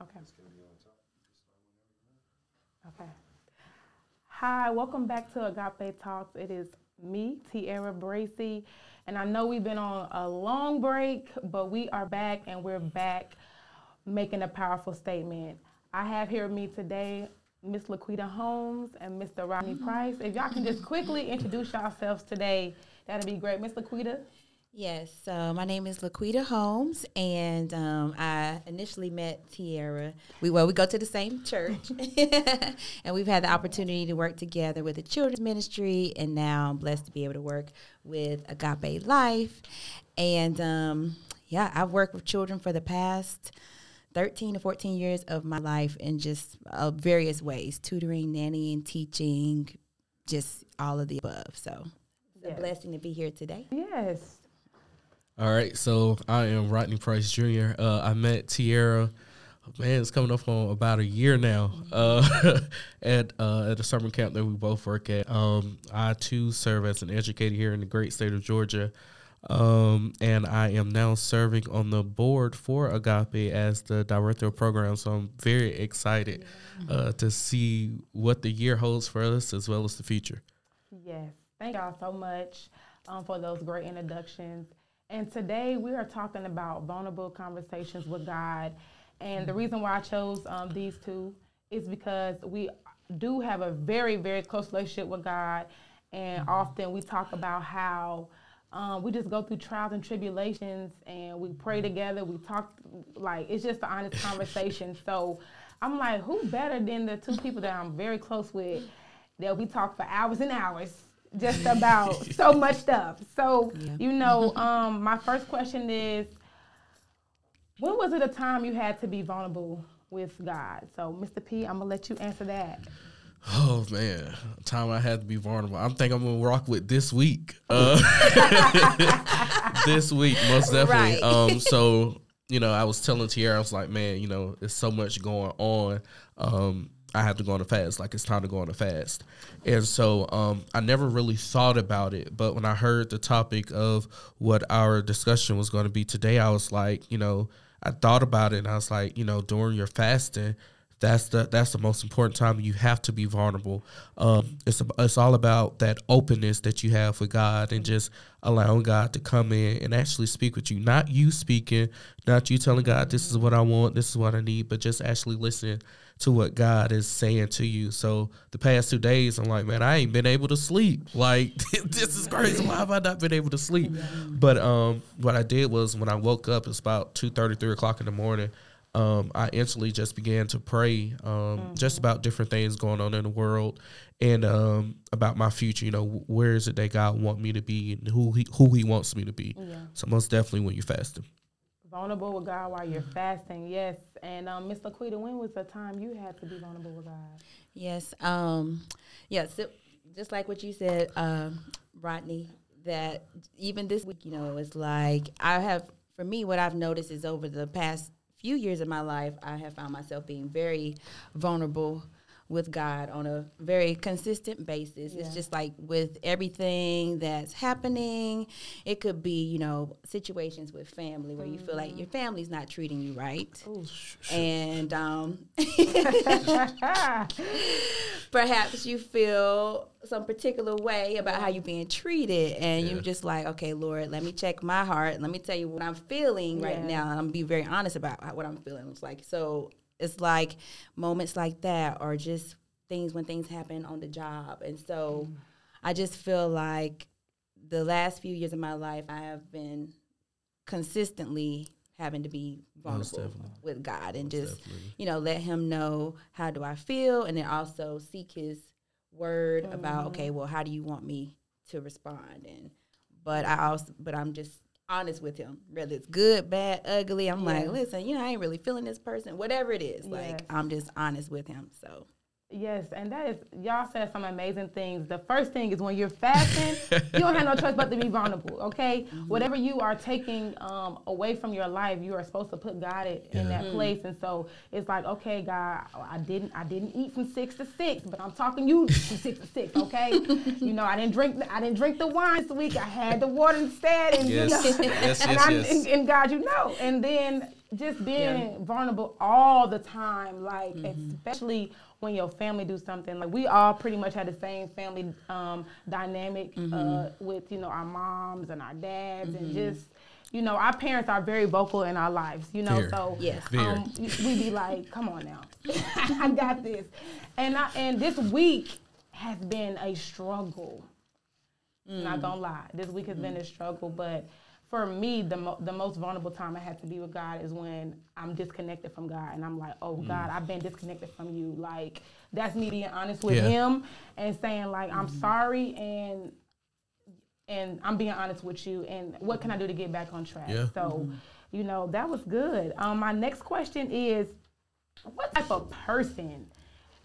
Okay. Okay. Hi, welcome back to Agape Talks. It is me, Tiara Bracy, and I know we've been on a long break, but we are back and we're back making a powerful statement. I have here with me today Miss Laquita Holmes and Mr. Rodney Price. If y'all can just quickly introduce yourselves today, that'd be great. Miss Laquita. Yes, so my name is Laquita Holmes, and um, I initially met Tiara. We well, we go to the same church, and we've had the opportunity to work together with the children's ministry, and now I'm blessed to be able to work with Agape Life. And um, yeah, I've worked with children for the past 13 to 14 years of my life in just uh, various ways tutoring, nannying, teaching, just all of the above. So it's Yes. a blessing to be here today. Yes. All right, so I am Rodney Price Jr. Uh, I met Tiara, man, it's coming up on about a year now, uh, at uh, at a summer camp that we both work at. Um, I too serve as an educator here in the great state of Georgia, um, and I am now serving on the board for Agape as the director of programs. So I'm very excited uh, to see what the year holds for us as well as the future. Yes. Thank y'all so much um, for those great introductions. And today we are talking about vulnerable conversations with God. And the reason why I chose um, these two is because we do have a very, very close relationship with God. And often we talk about how um, we just go through trials and tribulations and we pray together. We talk, like, it's just an honest conversation. So I'm like, who better than the two people that I'm very close with that we talk for hours and hours just about so much stuff. So, Yeah. you know, um, my first question is when was it a time you had to be vulnerable with God? So, Mr. P, I'm gonna let you answer that. Oh man, time I had to be vulnerable. I'm think I'm gonna rock with this week. Uh, this week, most definitely. Right. Um, so you know, I was telling Tiara, I was like, man, you know, there's so much going on. Um, I have to go on a fast. Like it's time to go on a fast. And so um, I never really thought about it, but when I heard the topic of what our discussion was going to be today, I was like, you know, I thought about it, and I was like, you know, during your fasting that's the that's the most important time you have to be vulnerable. Um it's it's all about that openness that you have with god and just allowing god to come in and actually speak with you. Not you speaking not you telling god this is what i want this is what i need but just actually listen to what god is saying to you. So the past two days i'm like man i ain't been able to sleep. Like this is crazy. Why have i not been able to sleep? But um what i did was when i woke up it's about 2 3 o'clock in the morning um, I instantly just began to pray um, just about different things going on in the world and um, about my future. You know, where is it that God want me to be and who he who He wants me to be. Yeah. So most definitely when you're fasting. Vulnerable with God while you're fasting, yes. And um, Miss Laquita, when was the time you had to be vulnerable with God? Yes. Um, yes. so just like what you said, um, Rodney, that even this week, you know, it's like I have, for me, what I've noticed is over the past few years of my life, I have found myself being very vulnerable with God on a very consistent basis. Yeah. It's just like with everything that's happening, it could be, you know, situations with family where you feel like your family's not treating you right. And um, perhaps you feel some particular way about how you're being treated and Yeah. you're just like okay lord let me check my heart let me tell you what i'm feeling right now and i'm gonna be very honest about what i'm feeling it's like so it's like moments like that or just things when things happen on the job and so i just feel like the last few years of my life i have been consistently having to be vulnerable with god and Most just definitely. you know, let him know how do I feel, and then also seek his word about Mm-hmm. okay, well, how do you want me to respond? And but I also, but I'm just honest with him, whether it's good, bad, ugly. I'm like, listen, you know, I ain't really feeling this person, whatever it is. Yes. Like I'm just honest with him. So Yes, and that is y'all said some amazing things. The first thing is when you're fasting, you don't have no choice but to be vulnerable. Okay, whatever you are taking um, away from your life, you are supposed to put God in, in that place. And so it's like, okay, God, I didn't, I didn't eat from six to six, but I'm talking you from six to six. Okay, you know, I didn't drink, I didn't drink the wine this week. I had the water instead, and Yes, you know, yes, and, yes, I, yes. And, and God, you know, and then just being vulnerable all the time, like especially when your family do something. Like we all pretty much had the same family um, dynamic uh, with you know our moms and our dads, and just you know our parents are very vocal in our lives. You know, Very. so Yes. Um, we we be like, come on now, I got this, and I, and this week has been a struggle. Not gonna lie, this week has been a struggle, but for me, the mo- the most vulnerable time I had to be with God is when I'm disconnected from God, and I'm like, oh mm. God, I've been disconnected from you. Like that's me being honest with Yeah. Him and saying like, I'm mm-hmm. sorry, and and I'm being honest with you, and what can I do to get back on track? Yeah. So, mm-hmm. you know, that was good. Um, my next question is, what type of person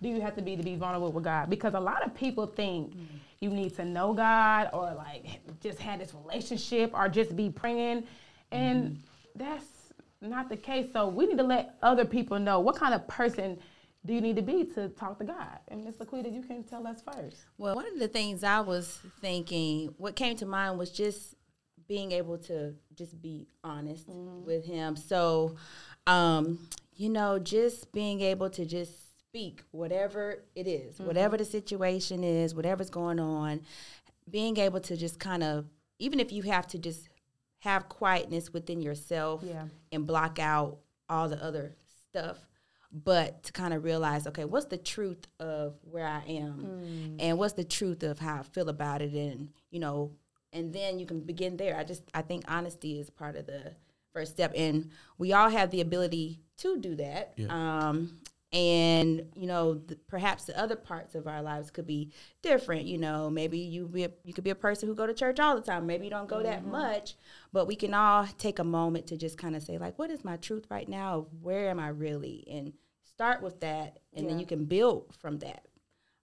do you have to be to be vulnerable with God? Because a lot of people think mm-hmm. You need to know God or like just have this relationship or just be praying, and that's not the case. So we need to let other people know what kind of person do you need to be to talk to God. And Miss Laquita, you can tell us first. Well, one of the things I was thinking, what came to mind was just being able to just be honest with him. So, um, you know, just being able to just speak whatever it is, whatever the situation is, whatever's going on, being able to just kind of, even if you have to just have quietness within yourself Yeah. and block out all the other stuff but to kind of realize okay what's the truth of where i am? And what's the truth of how i feel about it and you know and then you can begin there. I just i think honesty is part of the first step. And we all have the ability to do that. Yeah. um, and you know th- perhaps the other parts of our lives could be different you know maybe you be a, you could be a person who go to church all the time maybe you don't go that much but we can all take a moment to just kind of say like what is my truth right now where am i really and start with that and then you can build from that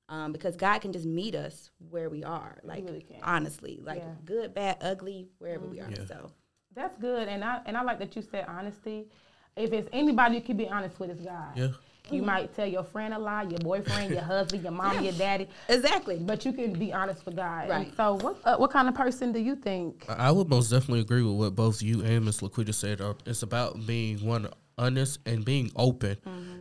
um, because god can just meet us where we are like really can. honestly like Yeah. good bad ugly wherever we are Yeah. so That's good, and I and I like that you said honesty. If it's anybody you can be honest with, it's God. Yeah. You might tell your friend a lie, your boyfriend, your husband, your mom, your daddy, exactly but you can be honest with God. And Right. so, what uh, what kind of person do you think? I I would most definitely agree with what both you and Miss Laquita said. Uh, It's about being one honest and being open.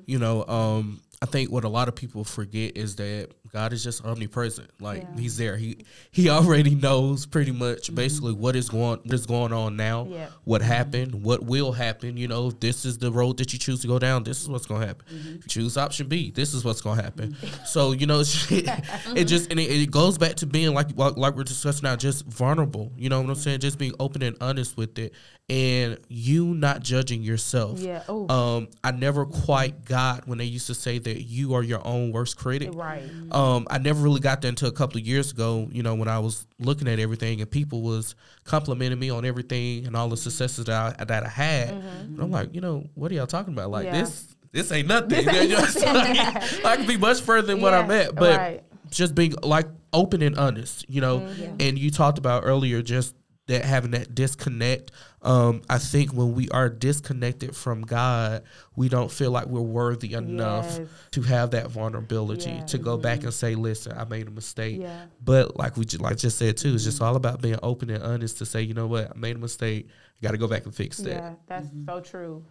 You know, um, I think what a lot of people forget is that God is just omnipresent. Like Yeah. He's there. He He already knows pretty much mm-hmm. basically what is going what is going on now, Yeah. what mm-hmm. happened, what will happen. You know, if this is the road that you choose to go down, this is what's going to happen. You choose option B, this is what's going to happen. So you know, it just and it, it goes back to being like like like we're discussing now, just vulnerable. You know what I'm saying? Just being open and honest with it, and you not judging yourself. Yeah. Oh. Um, I never quite got when they used to say that you are your own worst critic. right. Um, I never really got that until a couple of years ago. You know, when I was looking at everything and people was complimenting me on everything and all the successes that I, that I had. And I'm like, you know, what are y'all talking about? Like Mm-hmm. Yeah. this, this ain't nothing. It's like, I can be much further than what I'm at, but right. just being like open and honest. You know, Mm-hmm. and you talked about earlier just that having that disconnect. Um, I think when we are disconnected from God, we don't feel like we're worthy enough Yes. to have that vulnerability Yeah. to go back and say, "Listen, I made a mistake." Yeah. But like we ju- like just said too, it's just all about being open and honest to say, you know what, I made a mistake. Got to go back and fix that. Yeah, that's so true.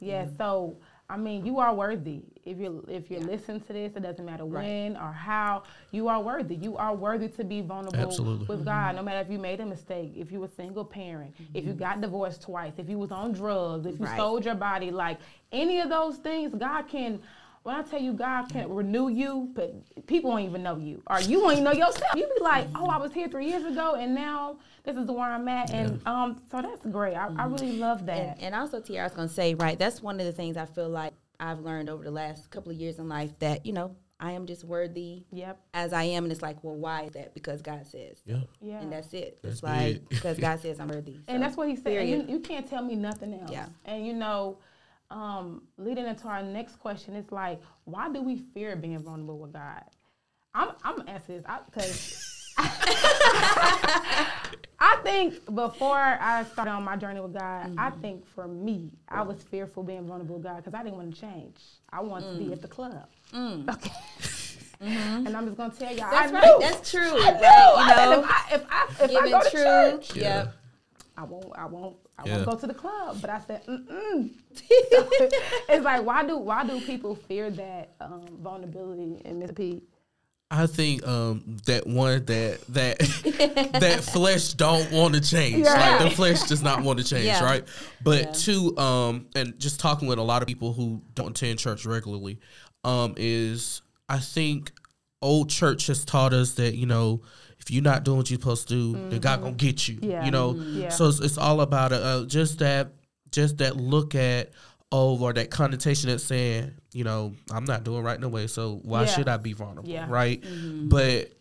Yeah, so I mean, you are worthy. If you if you're listening to this, it doesn't matter when or how. You are worthy. You are worthy to be vulnerable Absolutely. with God. No matter if you made a mistake, if you were single parent, if you mm-hmm. got divorced twice, if you was on drugs, if you Right. sold your body, like any of those things, God can. When I tell you God can't renew you, but people won't even know you, or you won't even know yourself. You be like, "Oh, I was here three years ago, and now this is where I'm at." And um, so that's great. I, I really love that. And, and also, Tia, I was going to say, right, that's one of the things I feel like I've learned over the last couple of years in life that, you know, I am just worthy Yep. as I am. And it's like, well, why is that? Because God says. Yeah. Yeah. And that's it. That's it's like, it. because God says I'm worthy. and that's what he said. You, you can't tell me nothing else. Yeah. And you know, um, leading into our next question, it's like, why do we fear being vulnerable with God? I'm I'm answer this because I think before I started on my journey with God, I Mm-hmm. think for me, I was fearful being vulnerable with God because I didn't want to change. I wanted to be at the club. Okay. And I'm just gonna tell y'all, Mm. Mm-hmm. That's I right. knew. That's true. I right? You I know, if I if I, if I go to truth. church, Yeah. Yep. I won't I won't I Yeah. want to go to the club, but I said, mm-mm. It's like, why do why do people fear that um, vulnerability in Mr. I think um, that one that that that flesh don't want to change. Yeah. Like the flesh does not want to change, Yeah. right? But Yeah. two, um, and just talking with a lot of people who don't attend church regularly, um, is I think old church has taught us that you know if you're not doing what you're supposed to do, then God gonna get you. Yeah. You know, mm-hmm. Yeah. so it's, it's all about uh, uh, just that just that look at oh or that connotation that's saying you know I'm not doing right no way, so why Yeah. should I be vulnerable, right? Mm-hmm. But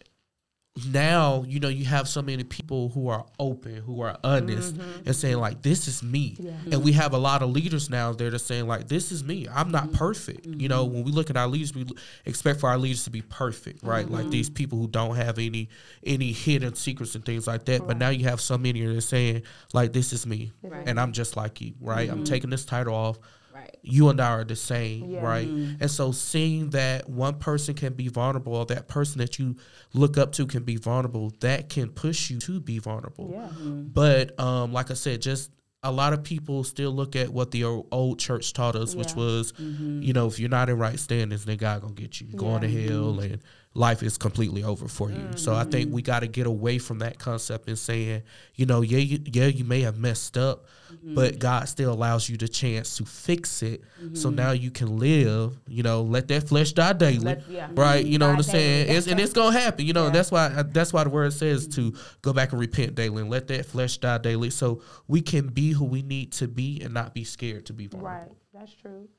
now you know you have so many people who are open who are honest mm-hmm. and saying like this is me. Yeah. and we have a lot of leaders now that are saying like this is me. I'm not mm-hmm. perfect. You mm-hmm. know when we look at our leaders we expect for our leaders to be perfect right? Like these people who don't have any any hidden secrets and things like that. But now you have so many that are saying like this is me Right. and i'm just like you right? I'm taking this title off Right. you and I are the same, Yeah. right? Mm-hmm. And so seeing that one person can be vulnerable, or that person that you look up to can be vulnerable, that can push you to be vulnerable. Yeah. Mm-hmm. But um, like I said, just a lot of people still look at what the old church taught us, which Yeah. was, mm-hmm. you know, if you're not in right standings, then God gonna get you. You're going to Yeah. hell, and life is completely over for you. So I think we mm-hmm. got to get away from that concept and saying, you know, yeah, you, yeah, you may have messed up, mm-hmm. but God still allows you the chance to fix it. So mm-hmm. now you can live. You know, let that flesh die daily, Let- yeah. right? You know what I'm Die saying? It's, and it's gonna happen. You know, Yeah. that's why uh, that's why the word says to go back and repent daily and let that flesh die daily, so we can be who we need to be and not be scared to be vulnerable. Right. That's true.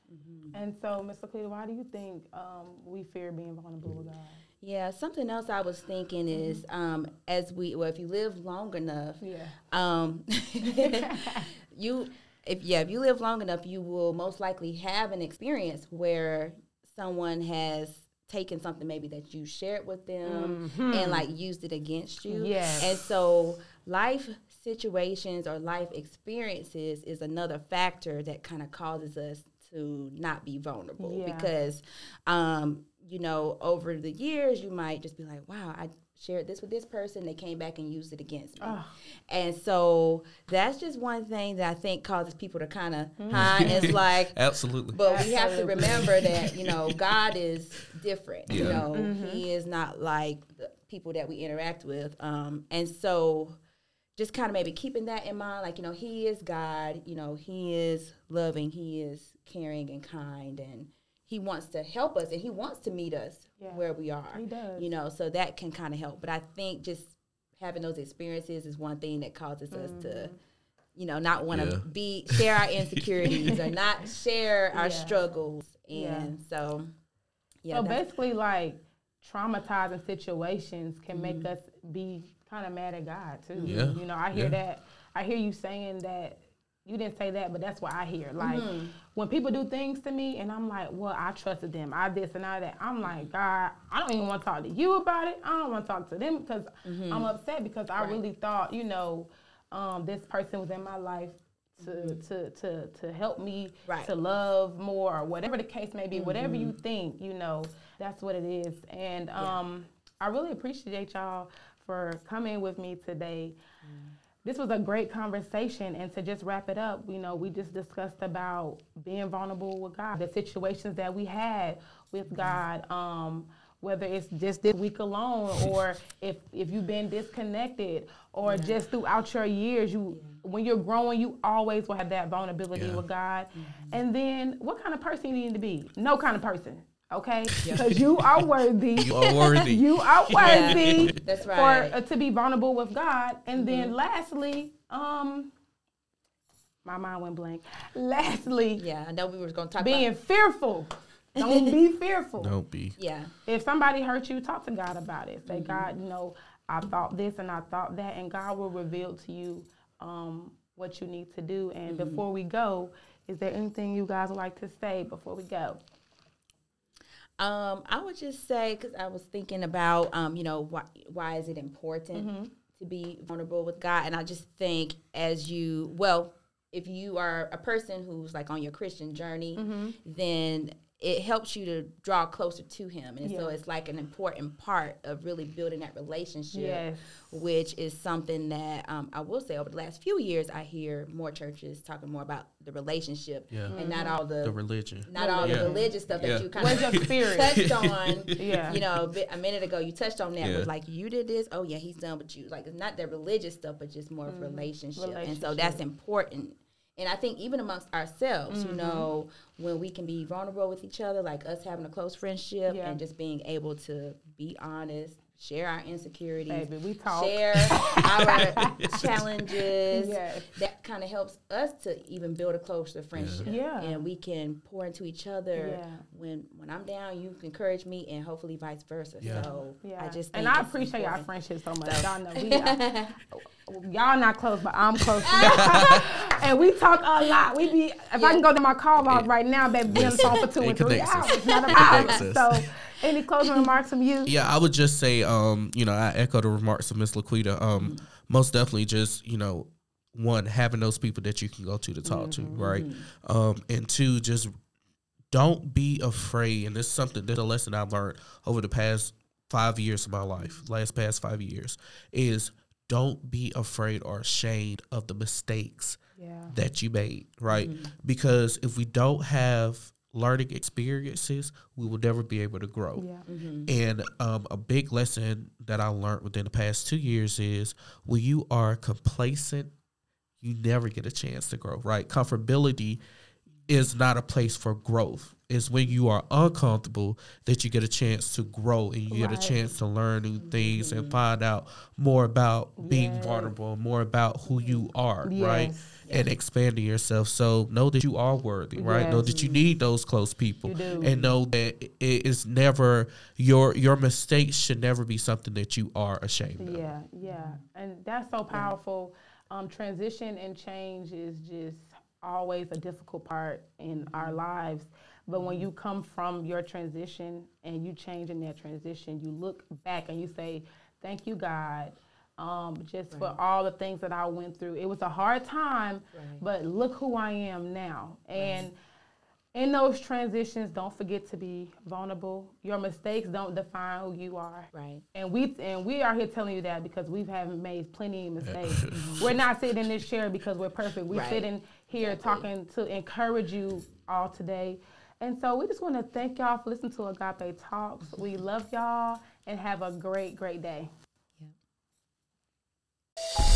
And so, Mr. Cleveland, why do you think um, we fear being vulnerable with God? Yeah, something else I was thinking is um, as we well, if you live long enough, Yeah. um, you if yeah if you live long enough, you will most likely have an experience where someone has taken something maybe that you shared with them and like used it against you. Yes. and so life situations or life experiences is another factor that kind of causes us to not be vulnerable Yeah. because um you know over the years you might just be like wow i shared this with this person they came back and used it against me Ugh. and so that's just one thing that i think causes people to kind of huh it's like Absolutely. but we have to remember that you know God is different. You Yeah. know, mm-hmm. He is not like the people that we interact with. Um, and so, just kind of maybe keeping that in mind, like you know, He is God. You know, He is loving. He is caring and kind, and He wants to help us, and He wants to meet us Yeah. where we are. He does. You know, so that can kind of help. But I think just having those experiences is one thing that causes us to Mm-hmm. you know, not want to Yeah. be share our insecurities or not share our Yeah. struggles, Yeah. and so yeah, so basically, like traumatizing situations can make us be kind of mad at God too. Yeah. You know, I hear Yeah. that. I hear you saying that. You didn't say that, but that's what I hear. Like Mm-hmm. when people do things to me, and I'm like, "Well, I trusted them. I this and I that." I'm like, God, I don't even want to talk to you about it. I don't want to talk to them because I'm upset because I Mm-hmm. Right. really thought, you know, um, this person was in my life to to to to help me Mm-hmm. Right. to love more or whatever the case may be whatever you think you know that's what it is and um i really appreciate y'all for coming with me today this was a great conversation and to just wrap it up you know we just discussed about being vulnerable with god the situations that we had with god um whether it's just this week alone or if if you've been disconnected or just throughout your years you when you're growing you always will have that vulnerability Yeah. with god. And then what kind of person you need to be? No kind of person okay because you are worthy You are worthy. you are worthy That's for right. uh, to be vulnerable with God. And then lastly, um, my mind went blank. Lastly, yeah, I know we were going to talk being about fearful. Don't be fearful. Don't be. yeah, If somebody hurt you, talk to God about it. Say, God, you know, I thought this and I thought that, and God will reveal to you um, what you need to do. And before we go, is there anything you guys would like to say before we go? Um, I would just say because I was thinking about, um, you know, why why is it important to be vulnerable with God? And I just think as you, well, if you are a person who's like on your Christian journey, then it helps you to draw closer to him and so it's like an important part of really building that relationship Yes. which is something that um, i will say over the last few years i hear more churches talking more about the relationship Yeah. and not all the, The religion. not all Yeah. the religious stuff Yeah. that you kind Where's of your spirit? touched on Yeah. you know a, bit, a minute ago you touched on that Yeah. was like you did this oh yeah he's done with you like it's not the religious stuff but just more of relationship. and so that's important and i think even amongst ourselves you mm-hmm. know when we can be vulnerable with each other like us having a close friendship Yeah. and just being able to be honest share our insecurities Baby, we talk. share our challenges Yes. that kind of helps us to even build a closer friendship Yeah. and we can pour into each other Yeah. when when i'm down you can encourage me and hopefully vice versa Yeah. so Yeah. i just and I it's appreciate our friendship so much. Y'all know we are, y'all not close, but I'm close. and we talk a lot. We be if I can go to my call log right now, baby, be on the phone for two It and three us. hours. Not a problem. So, any closing remarks from you? Yeah, I would just say, um, you know, I echo the remarks of Miss Laquita. Um, most definitely, just you know, one having those people that you can go to to talk to, right? Um, and two, just don't be afraid. And this is something, is a lesson I've learned over the past five years of my life, last past five years, is don't be afraid or ashamed of the mistakes Yeah. that you made, right? Because if we don't have learning experiences, we will never be able to grow. Yeah. And um, a big lesson that I learned within the past two years is when you are complacent, you never get a chance to grow, right? Comfortability is not a place for growth. It's when you are uncomfortable that you get a chance to grow and you get a chance to learn new things and find out more about being Yes. vulnerable, more about who you are, right? And expanding yourself. So know that you are worthy, right? Know that you need those close people and know that it is never your your mistakes should never be something that you are ashamed of. Yeah, yeah, and that's so powerful. Um, transition and change is just always a difficult part in our lives. But when you come from your transition and you change in that transition, you look back and you say, "Thank you, God." Um, just for all the things that I went through. It was a hard time, Right. but look who I am now. And in those transitions, don't forget to be vulnerable. Your mistakes don't define who you are. right And we and we are here telling you that because we haven't made plenty of mistakes. we're not sitting in this chair because we're perfect. We're Right. sitting here talking to encourage you all today. And so we just want to thank y'all for listening to Agape Talks. We love y'all and have a great, great day. Yeah.